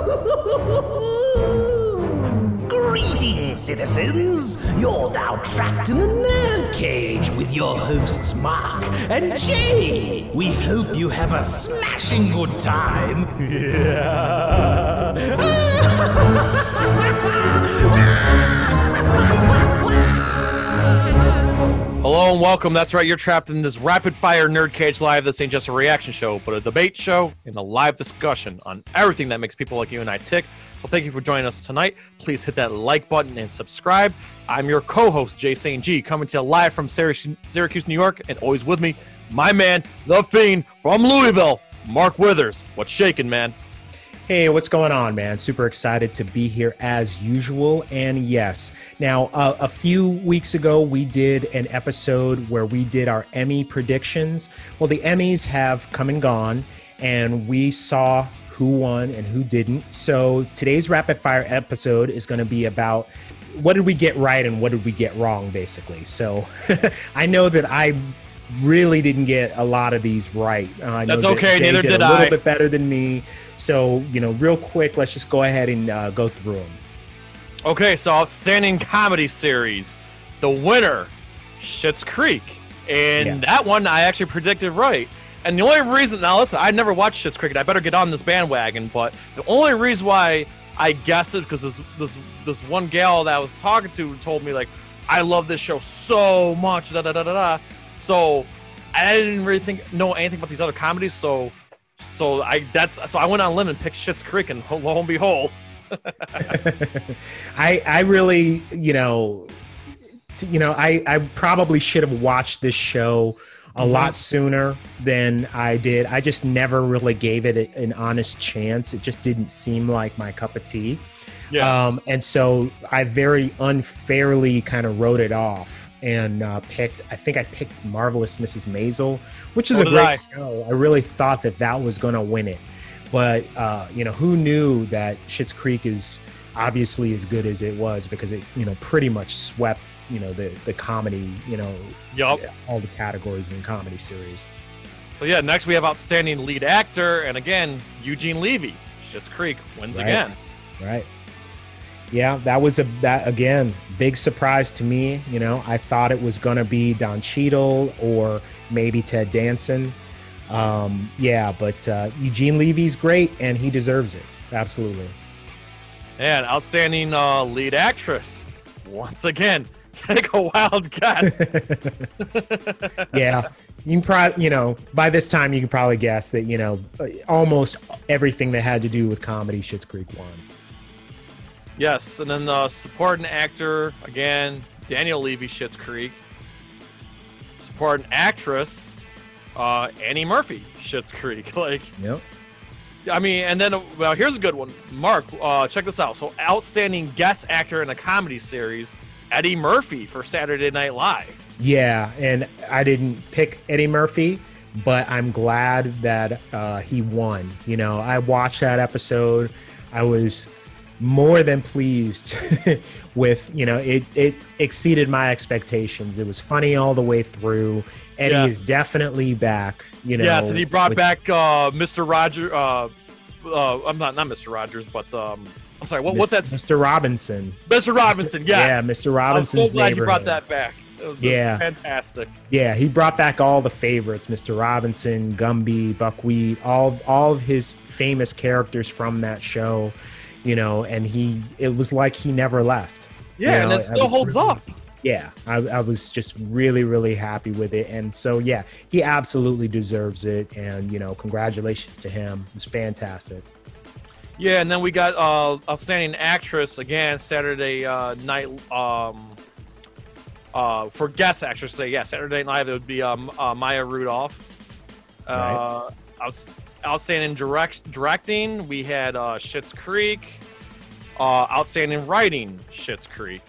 Greetings, citizens! You're now trapped in the nerd cage with your hosts Mark and Jay. We hope you have a smashing good time. Hello welcome. That's right, you're trapped in this rapid fire Nerd Cage Live. This ain't just a reaction show, but a debate show and a live discussion on everything that makes people like you and I tick. So thank you for joining us tonight. Please hit that like button and subscribe. I'm your co host, Jay St. G, coming to you live from Syracuse, New York, and always with me, my man, the Fiend from Louisville, Mark Withers. What's shaking, man? Hey, what's going on, man? Super excited to be here as usual. And yes, now uh, a few weeks ago, we did an episode where we did our Emmy predictions. Well, the Emmys have come and gone, and we saw who won and who didn't. So today's rapid fire episode is going to be about what did we get right and what did we get wrong, basically. So I know that I really didn't get a lot of these right. Uh, That's okay. That Neither did, did a little bit better than me. So, you know, real quick, let's just go ahead and uh, go through them. Okay, so outstanding comedy series. The winner, Schitt's Creek. And yeah. that one I actually predicted right. And the only reason now listen, I never watched Schitt's Creek. I better get on this bandwagon, but the only reason why I guessed it because this this this one gal that I was talking to told me like I love this show so much, da da da da da. So I didn't really think know anything about these other comedies, so so I that's so I went on limb and picked Schitt's Creek, and lo and behold, I I really you know you know I I probably should have watched this show a mm-hmm. lot sooner than I did. I just never really gave it a, an honest chance. It just didn't seem like my cup of tea. Yeah. Um, and so I very unfairly kind of wrote it off and uh, picked. I think I picked Marvelous Mrs. Maisel, which is a great I. show. I really thought that that was going to win it, but uh, you know, who knew that Schitt's Creek is obviously as good as it was because it you know pretty much swept you know the the comedy you know yep. all the categories in comedy series. So yeah, next we have outstanding lead actor, and again Eugene Levy, Schitt's Creek wins right. again. Right yeah, that was a that again big surprise to me. You know, I thought it was gonna be Don Cheadle or maybe Ted Danson. Um, yeah, but uh, Eugene Levy's great and he deserves it absolutely. And outstanding uh, lead actress once again. Take a wild guess. yeah, you can probably, you know, by this time you can probably guess that you know almost everything that had to do with comedy, Schitt's Creek won. Yes, and then the supporting actor again, Daniel Levy, Schitt's Creek. Supporting actress, uh, Annie Murphy, Schitt's Creek. Like, yep. I mean, and then well, here's a good one. Mark, uh, check this out. So, outstanding guest actor in a comedy series, Eddie Murphy for Saturday Night Live. Yeah, and I didn't pick Eddie Murphy, but I'm glad that uh, he won. You know, I watched that episode. I was more than pleased with you know it it exceeded my expectations. It was funny all the way through. Eddie yes. is definitely back you know yes and he brought with, back uh mr roger uh uh i'm not not mr rogers but um i'm sorry what, what's that mr robinson. Mr robinson yes. Yeah mr robinson's i'm so glad you brought that back. Yeah. fantastic. Yeah he brought back all the favorites mr robinson gumby buckwheat all all of his famous characters from that show you know, and he it was like he never left. Yeah, you know, and it still holds really, up. Yeah, I, I, was just really, really happy with it, and so yeah, he absolutely deserves it, and you know, congratulations to him. It was fantastic. Yeah, and then we got uh, outstanding actress again Saturday uh, night. Um, uh, for guest actress, say yeah, Saturday Night Live, it would be um, uh, Maya Rudolph. Uh, right outstanding direct directing, we had uh, Schitt's Creek. Uh, outstanding writing, Schitt's Creek.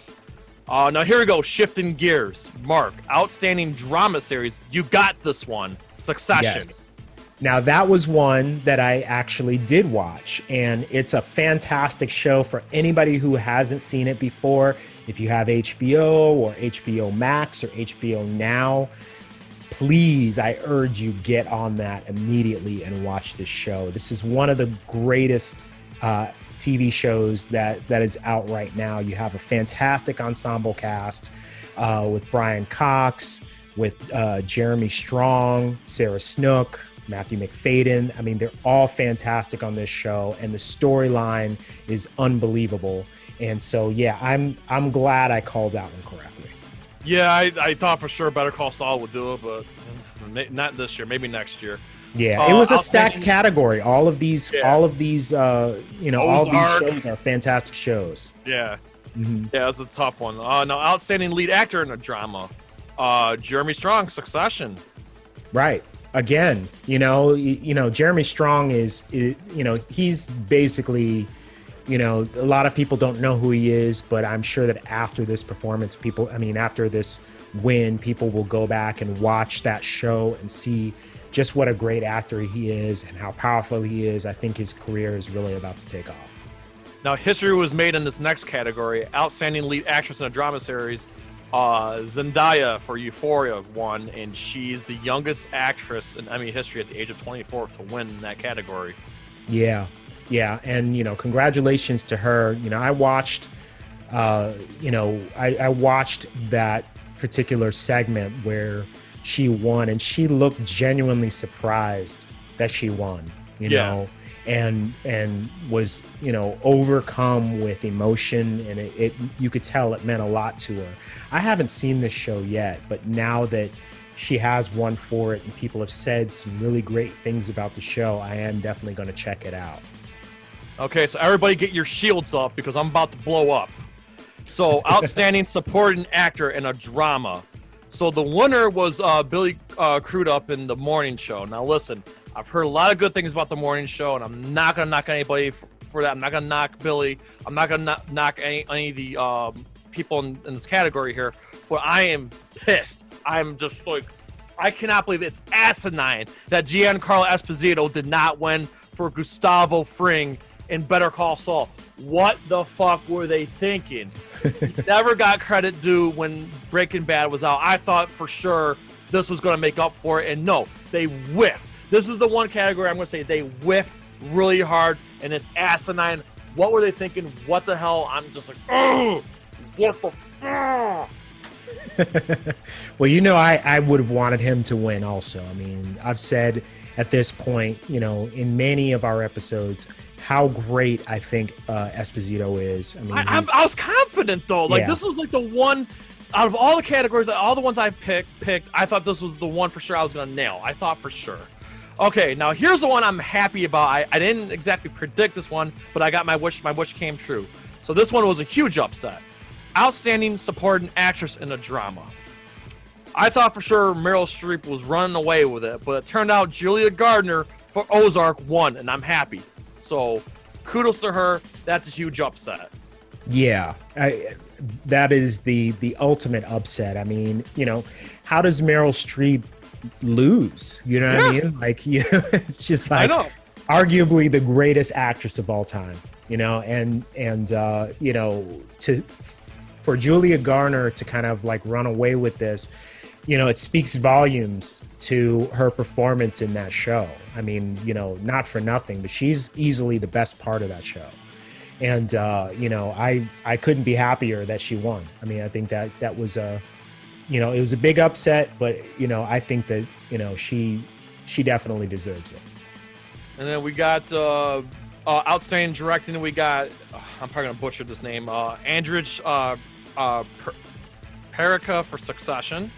Uh, now here we go, shifting gears. Mark, outstanding drama series. You got this one, Succession. Yes. Now that was one that I actually did watch, and it's a fantastic show for anybody who hasn't seen it before. If you have HBO or HBO Max or HBO Now, please, I urge you get on that immediately and watch this show. This is one of the greatest uh, TV shows that that is out right now. You have a fantastic ensemble cast uh, with Brian Cox, with uh, Jeremy Strong, Sarah Snook, Matthew Macfadyen. I mean, they're all fantastic on this show, and the storyline is unbelievable. And so, yeah, I'm I'm glad I called that one correctly. Yeah, I, I thought for sure Better Call Saul would do it, but not this year. Maybe next year. Yeah, it was a stacked category. All of these, yeah. all of these, uh, you know, Ozark. all these shows are fantastic shows. Yeah, mm-hmm. yeah, it's a tough one. Uh, no, outstanding lead actor in a drama, uh, Jeremy Strong, Succession. Right. Again, you know, you, you know, Jeremy Strong is, is, you know, he's basically, you know, a lot of people don't know who he is, but I'm sure that after this performance, people, I mean, after this win, people will go back and watch that show and see just what a great actor he is and how powerful he is, I think his career is really about to take off. Now, history was made in this next category Outstanding Lead Actress in a Drama Series. Uh, Zendaya for Euphoria won, and she's the youngest actress in Emmy history at the age of 24 to win that category. Yeah, yeah, and you know, congratulations to her. You know, I watched, uh, you know, I, I watched that particular segment where she won and she looked genuinely surprised that she won you yeah. know and and was you know overcome with emotion and it, it, you could tell it meant a lot to her i haven't seen this show yet but now that she has won for it and people have said some really great things about the show i am definitely going to check it out okay so everybody get your shields up because i'm about to blow up so outstanding supporting actor in a drama so the winner was uh, Billy uh, Crudup in the morning show. Now listen, I've heard a lot of good things about the morning show, and I'm not gonna knock anybody for, for that. I'm not gonna knock Billy. I'm not gonna knock, knock any, any of the um, people in, in this category here. But I am pissed. I'm just like, I cannot believe it's asinine that Giancarlo Esposito did not win for Gustavo Fring in Better Call Saul. What the fuck were they thinking? never got credit due when Breaking Bad was out. I thought for sure this was going to make up for it, and no, they whiffed. This is the one category I'm going to say they whiffed really hard, and it's asinine. What were they thinking? What the hell? I'm just like, oh, what the. well, you know, I, I would have wanted him to win also. I mean, I've said at this point, you know, in many of our episodes, how great I think uh, Esposito is. I mean, I, I, was confident though. Like yeah. this was like the one out of all the categories, all the ones I picked, picked. I thought this was the one for sure I was gonna nail. I thought for sure. Okay, now here's the one I'm happy about. I, I didn't exactly predict this one, but I got my wish. My wish came true. So this one was a huge upset. Outstanding supporting actress in a drama. I thought for sure Meryl Streep was running away with it, but it turned out Julia Garner for Ozark won, and I'm happy. So kudos to her. That's a huge upset. Yeah, I, that is the the ultimate upset. I mean, you know, how does Meryl Streep lose? You know what yeah. I mean? Like, you know, it's just like arguably the greatest actress of all time. You know, and and uh, you know to for Julia Garner to kind of like run away with this you know, it speaks volumes to her performance in that show. I mean, you know, not for nothing, but she's easily the best part of that show. And uh, you know, I I couldn't be happier that she won. I mean, I think that that was a, you know, it was a big upset, but you know, I think that you know she she definitely deserves it. And then we got uh, uh outstanding directing. We got I'm probably gonna butcher this name. Uh, uh, uh, Perica for Succession.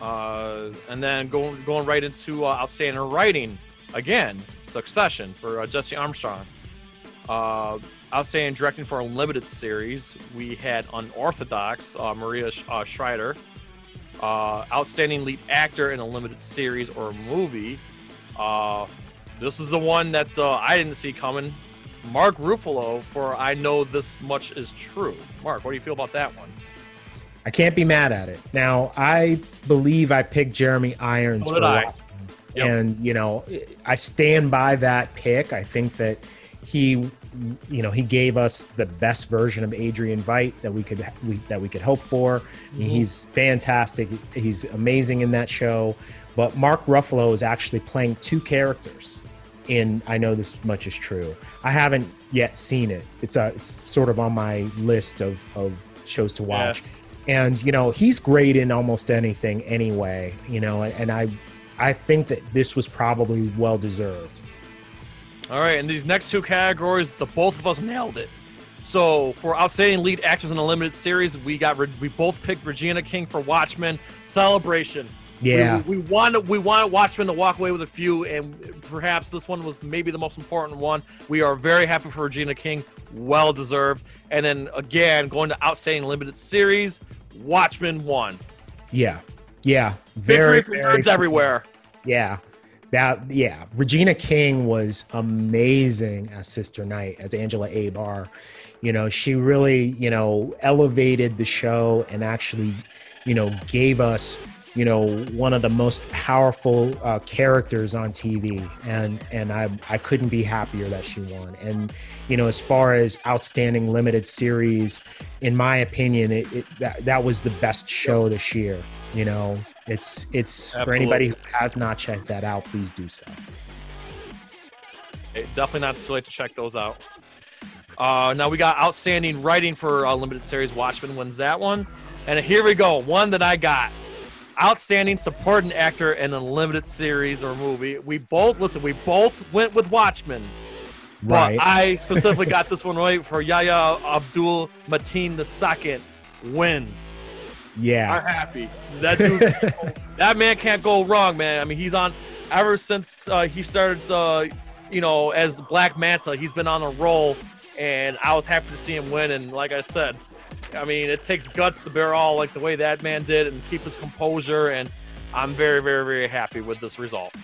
Uh, and then going going right into uh, outstanding writing again, Succession for uh, Jesse Armstrong. Uh, outstanding directing for a limited series, we had Unorthodox, uh, Maria uh, Schrader. outstanding lead actor in a limited series or movie. this is the one that I didn't see coming. Mark Ruffalo for I Know This Much Is True. Mark, what do you feel about that one? I can't be mad at it. Now, I believe I picked Jeremy Irons so for I. Yep. And, you know, I stand by that pick. I think that he you know he gave us the best version of Adrian Veidt that we could we, that we could hope for. Mm-hmm. He's fantastic. He's amazing in that show. But Mark Ruffalo is actually playing two characters. in I know this much is true. I haven't yet seen it. It's a it's sort of on my list of of shows to watch. Yeah. And you know, he's great in almost anything anyway, you know, and I I think that this was probably well deserved. All right, in these next two categories, the both of us nailed it. So for outstanding lead actors in a limited series, we got we both picked Regina King for Watchmen. Celebration. Yeah, we, we, we wanted Watchmen to walk away with a few, and perhaps this one was maybe the most important one. We are very happy for Regina King, well deserved. And then again, going to outstanding limited series, Watchmen won. Yeah, yeah, very, Victory for nerds everywhere. Yeah, that yeah, Regina King was amazing as Sister Night as Angela Abar. You know, she really you know elevated the show and actually you know gave us you know one of the most powerful uh, characters on TV, and and I I couldn't be happier that she won. And you know, as far as outstanding limited series, in my opinion, it, it that that was the best show this year. You know, it's it's Absolutely. for anybody who has not checked that out, please do so. Definitely not too late to check those out. Uh, now we got outstanding writing for uh, limited series. Watchmen wins that one, and here we go. One that I got outstanding supporting actor in a limited series or movie. We both listen. We both went with Watchmen. Right. But I specifically got this one right for Yahya Abdul Mateen II wins. Yeah. Are happy. That dude, that man can't go wrong, man. I mean, he's on ever since uh, he started, uh, you know, as Black Manta. He's been on a roll, and I was happy to see him win. And like I said, I mean, it takes guts to bear all like the way that man did and keep his composure. And I'm very, very, very happy with this result.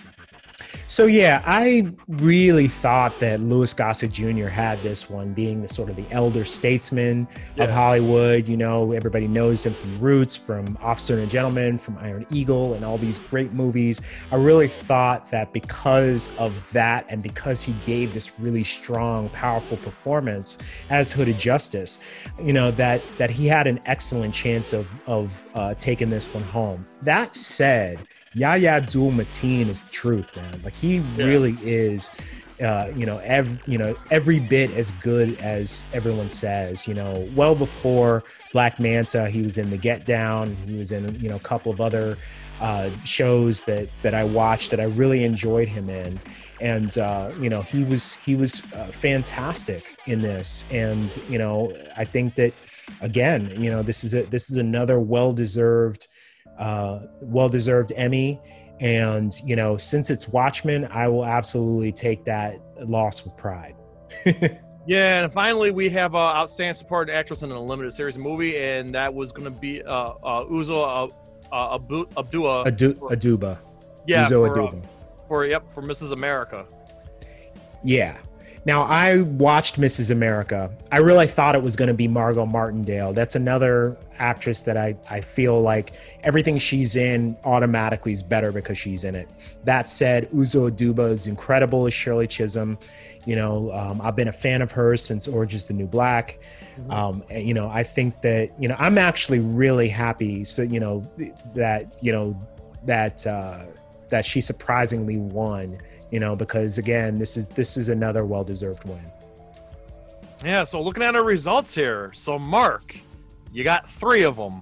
So yeah, I really thought that Louis Gossett Jr. had this one, being the sort of the elder statesman yeah. of Hollywood. You know, everybody knows him from Roots, from Officer and Gentleman, from Iron Eagle, and all these great movies. I really thought that because of that, and because he gave this really strong, powerful performance as Hooded Justice, you know that that he had an excellent chance of of uh, taking this one home. That said Yahya Abdul Mateen is the truth, man. Like he yeah. really is. Uh, you know, every you know every bit as good as everyone says. You know, well before Black Manta, he was in The Get Down. He was in you know a couple of other uh, shows that that I watched that I really enjoyed him in, and uh, you know he was he was uh, fantastic in this. And you know, I think that again, you know, this is a this is another well deserved uh, well deserved Emmy. And, you know, since it's Watchmen, I will absolutely take that loss with pride. yeah, and finally, we have uh, outstanding supporting actress in a limited series movie, and that was going to be uh, uh, Uzo uh, uh, Abu- Abdua. Adu- Aduba. Yeah, Uzo for, Aduba. Uh, for, yep, for Mrs. America. Yeah. Now, I watched Mrs. America. I really thought it was going to be Margot Martindale. That's another actress that I, I feel like everything she's in automatically is better because she's in it. That said, Uzo Aduba is incredible as Shirley Chisholm. You know, um, I've been a fan of hers since Orange is the New Black. Mm-hmm. Um, you know, I think that, you know, I'm actually really happy. So, you know, that, you know, that, uh, that she surprisingly won you know, because again, this is this is another well-deserved win. Yeah, so looking at our results here, so Mark, you got three of them,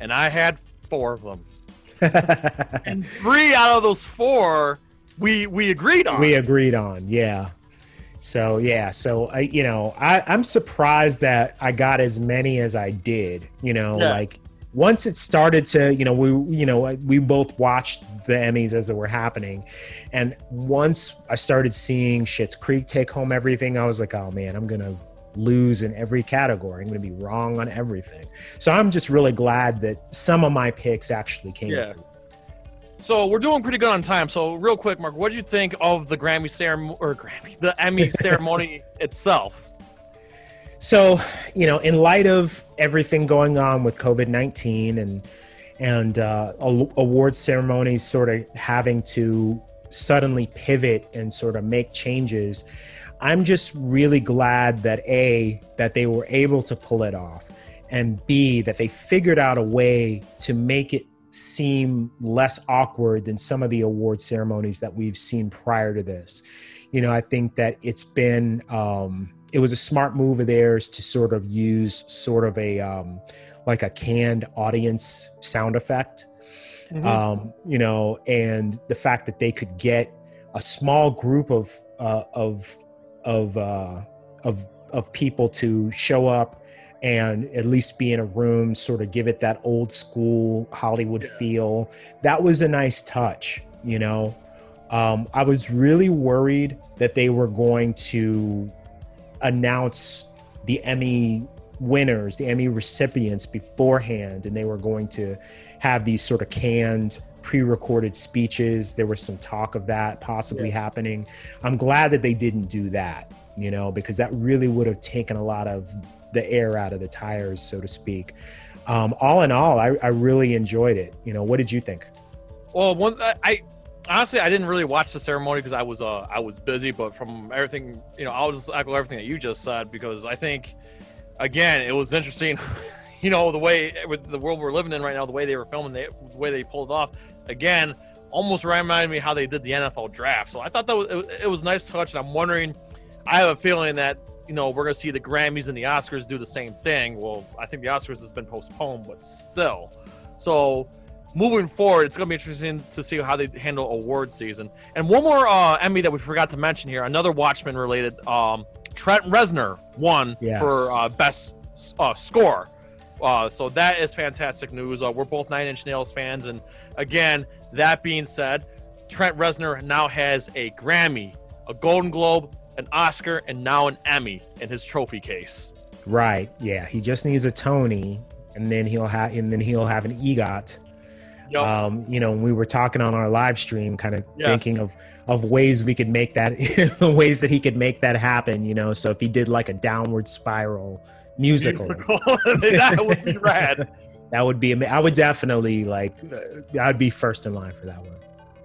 and I had four of them, and three out of those four we we agreed on. We agreed on, yeah. So yeah, so I you know I I'm surprised that I got as many as I did. You know, yeah. like once it started to you know we you know we both watched the emmys as they were happening and once i started seeing Schitt's Creek take home everything i was like oh man i'm gonna lose in every category i'm gonna be wrong on everything so i'm just really glad that some of my picks actually came yeah. Through. So we're doing pretty good on time. So real quick, Mark, what did you think of the Grammy ceremony or Grammy, the Emmy ceremony itself? So, you know, in light of everything going on with COVID nineteen and and uh, award ceremonies sort of having to suddenly pivot and sort of make changes, I'm just really glad that a that they were able to pull it off, and b that they figured out a way to make it seem less awkward than some of the award ceremonies that we've seen prior to this. You know, I think that it's been um, it was a smart move of theirs to sort of use sort of a um, like a canned audience sound effect. Mm-hmm. Um, you know, and the fact that they could get a small group of uh, of of uh, of of people to show up and at least be in a room, sort of give it that old school Hollywood yeah. feel. That was a nice touch, you know. Um, I was really worried that they were going to announce the Emmy winners, the Emmy recipients beforehand, and they were going to have these sort of canned pre-recorded speeches. There was some talk of that possibly yeah. happening. I'm glad that they didn't do that, you know, because that really would have taken a lot of the air out of the tires, so to speak. Um, all in all, I, I really enjoyed it. You know, what did you think? Well, one I honestly I didn't really watch the ceremony because I was uh I was busy. But from everything, you know, I'll just echo everything that you just said because I think again it was interesting. you know, the way with the world we're living in right now, the way they were filming, the way they pulled it off. Again, almost reminded me how they did the NFL draft. So I thought that was, it, it was nice touch, and I'm wondering. I have a feeling that you know we're to see the Grammys and the Oscars do the same thing. Well, I think the Oscars has been postponed, but still. So moving forward, it's going to be interesting to see how they handle award season. And one more uh, Emmy that we forgot to mention here, another Watchmen related. Um, Trent Reznor won yes. for uh, best uh, score. Uh, so that is fantastic news. Uh, we're both Nine Inch Nails fans, and again, that being said, Trent Reznor now has a Grammy, a Golden Globe, an Oscar, and now an Emmy in his trophy case. Right. Yeah. He just needs a Tony, and then he'll have, and then he'll have an EGOT. Yep. Um, you know, we were talking on our live stream, kind of yes. thinking of of ways we could make that, ways that he could make that happen. You know, so if he did like a downward spiral musical, musical. that would be rad. that would be. I would definitely like. Uh, I'd be first in line for that one.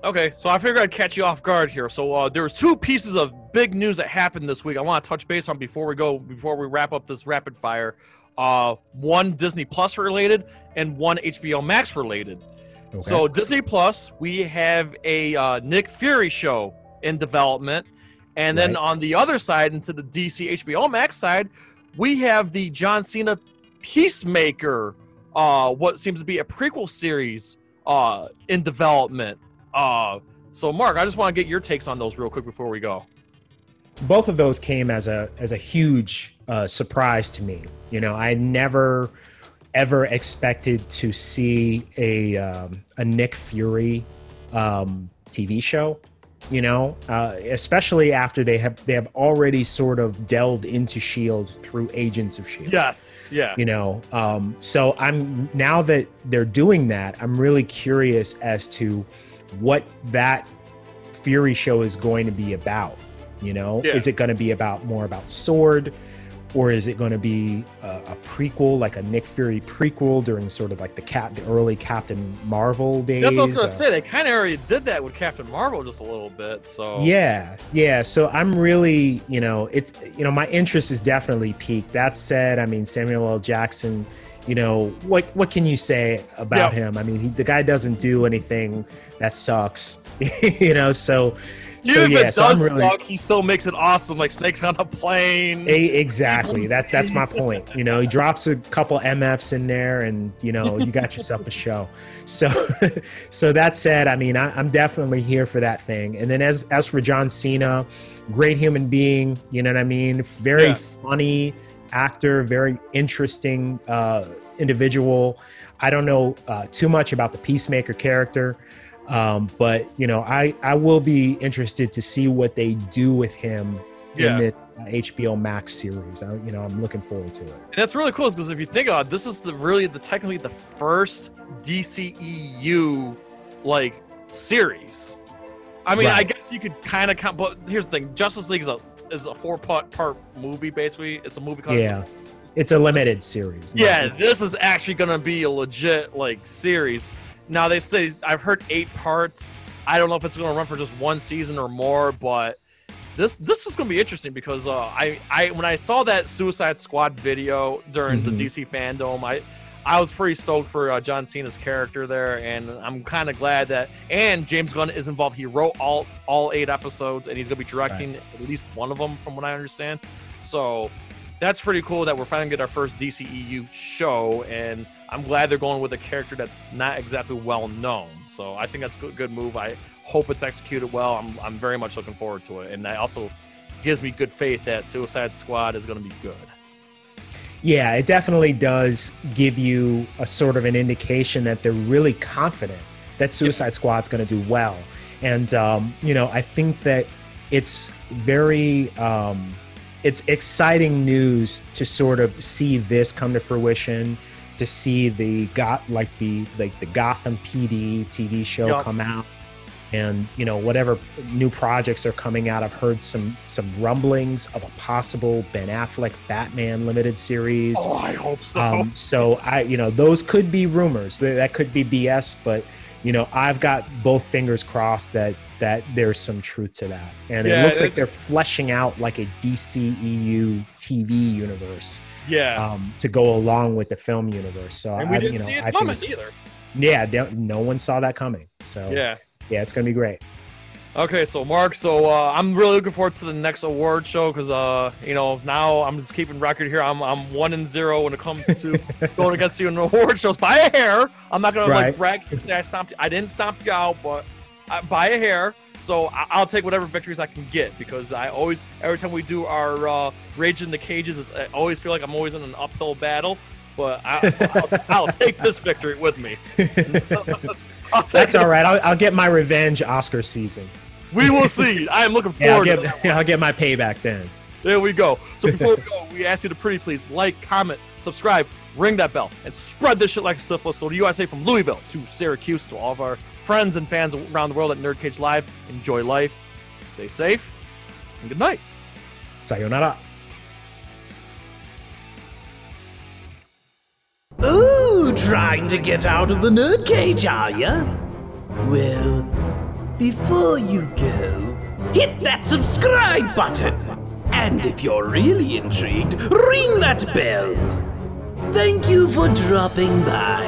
Okay, so I figured I'd catch you off guard here. So uh, there was two pieces of big news that happened this week. I want to touch base on before we go, before we wrap up this rapid fire. Uh, one Disney Plus related and one HBO Max related. Okay. So Disney Plus, we have a uh, Nick Fury show in development, and then right. on the other side, into the DC HBO Max side, we have the John Cena Peacemaker, uh, what seems to be a prequel series uh, in development. Uh, so, Mark, I just want to get your takes on those real quick before we go. Both of those came as a as a huge uh, surprise to me. You know, I never ever expected to see a um, a Nick Fury um, TV show. You know, uh, especially after they have they have already sort of delved into Shield through Agents of Shield. Yes, yeah. You know, um, so I'm now that they're doing that, I'm really curious as to what that Fury show is going to be about. You know, yeah. is it going to be about more about Sword? Or is it going to be a, a, prequel, like a Nick Fury prequel during sort of like the cap, the early Captain Marvel days? That's what I was going to uh, say. They kind of already did that with Captain Marvel just a little bit. So yeah, yeah. So I'm really, you know, it's you know, my interest is definitely piqued. That said, I mean Samuel L. Jackson. You know what? What can you say about him? I mean, he, the guy doesn't do anything that sucks. you know, so even so, if yeah, it does really, suck, he still makes it awesome, like snakes on a plane. A, exactly. That that's my point. You know, he drops a couple MFs in there, and you know, you got yourself a show. So, so that said, I mean, I, am definitely here for that thing. And then as as for John Cena, great human being. You know what I mean? Very yeah. funny actor, very interesting uh, individual. I don't know uh, too much about the Peacemaker character. Um, but you know, I I will be interested to see what they do with him yeah. in the HBO Max series. I, you know, I'm looking forward to it. And that's really cool because if you think about it, this is the really the technically the first DCEU like series. I mean, right. I guess you could kind of count, but here's the thing: Justice League is a is a four part part movie. Basically, it's a movie. Yeah, it's a limited series. Yeah, this is actually gonna be a legit like series. Now they say I've heard eight parts. I don't know if it's going to run for just one season or more, but this this is going to be interesting because uh, I I when I saw that Suicide Squad video during mm-hmm. the DC fandom, I I was pretty stoked for uh, John Cena's character there, and I'm kind of glad that. And James Gunn is involved. He wrote all all eight episodes, and he's gonna be directing right. at least one of them, from what I understand. So that's pretty cool that we're finally get our first DCEU show, and I'm glad they're going with a character that's not exactly well known. So I think that's a good, good move. I hope it's executed well. I'm I'm very much looking forward to it, and that also gives me good faith that Suicide Squad is going to be good. Yeah, it definitely does give you a sort of an indication that they're really confident that Suicide Squad's going to do well. And, um, you know, I think that it's very, um, it's exciting news to sort of see this come to fruition, to see the got like the like the Gotham PD TV show come out and you know whatever new projects are coming out. I've heard some some rumblings of a possible ben affleck batman limited series. Oh i hope so. Um, so i you know those could be rumors. That could be bs but you know i've got both fingers crossed that that there's some truth to that and yeah, it looks like they're fleshing out like a dceu tv universe yeah um, to go along with the film universe so and we I, didn't you know, see it I coming either yeah no one saw that coming so yeah yeah, it's gonna be great. Okay, so Mark, so uh, I'm really looking forward to the next award show because uh, you know now I'm just keeping record here. I'm I'm one and zero when it comes to going against you in award shows by a hair. I'm not gonna right. like brag and say I stomped. You. I didn't stomp you out, but by a hair. So I- will take whatever victories I can get because I always every time we do our uh, rage in the cages, I always feel like I'm always in an uphill battle but I, so I'll, I'll, take this victory with me. That's all right. I'll, I'll, get my revenge Oscar season. We will see. I am looking forward yeah, I'll get, I'll get my payback then. There we go. So before we go, we ask you to pretty please like, comment, subscribe, ring that bell, and spread this shit like a syphilis. So the USA from Louisville to Syracuse to all of our friends and fans around the world at Nerd Cage Live, enjoy life, stay safe, and good night. Sayonara. Ooh, trying to get out of the nerd cage, are ya? Well, before you go, hit that subscribe button. And if you're really intrigued, ring that bell. Thank you for dropping by.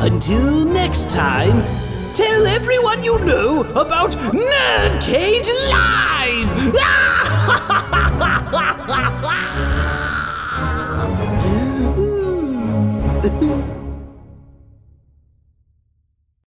Until next time, Tell everyone you know about Nerdcage Live!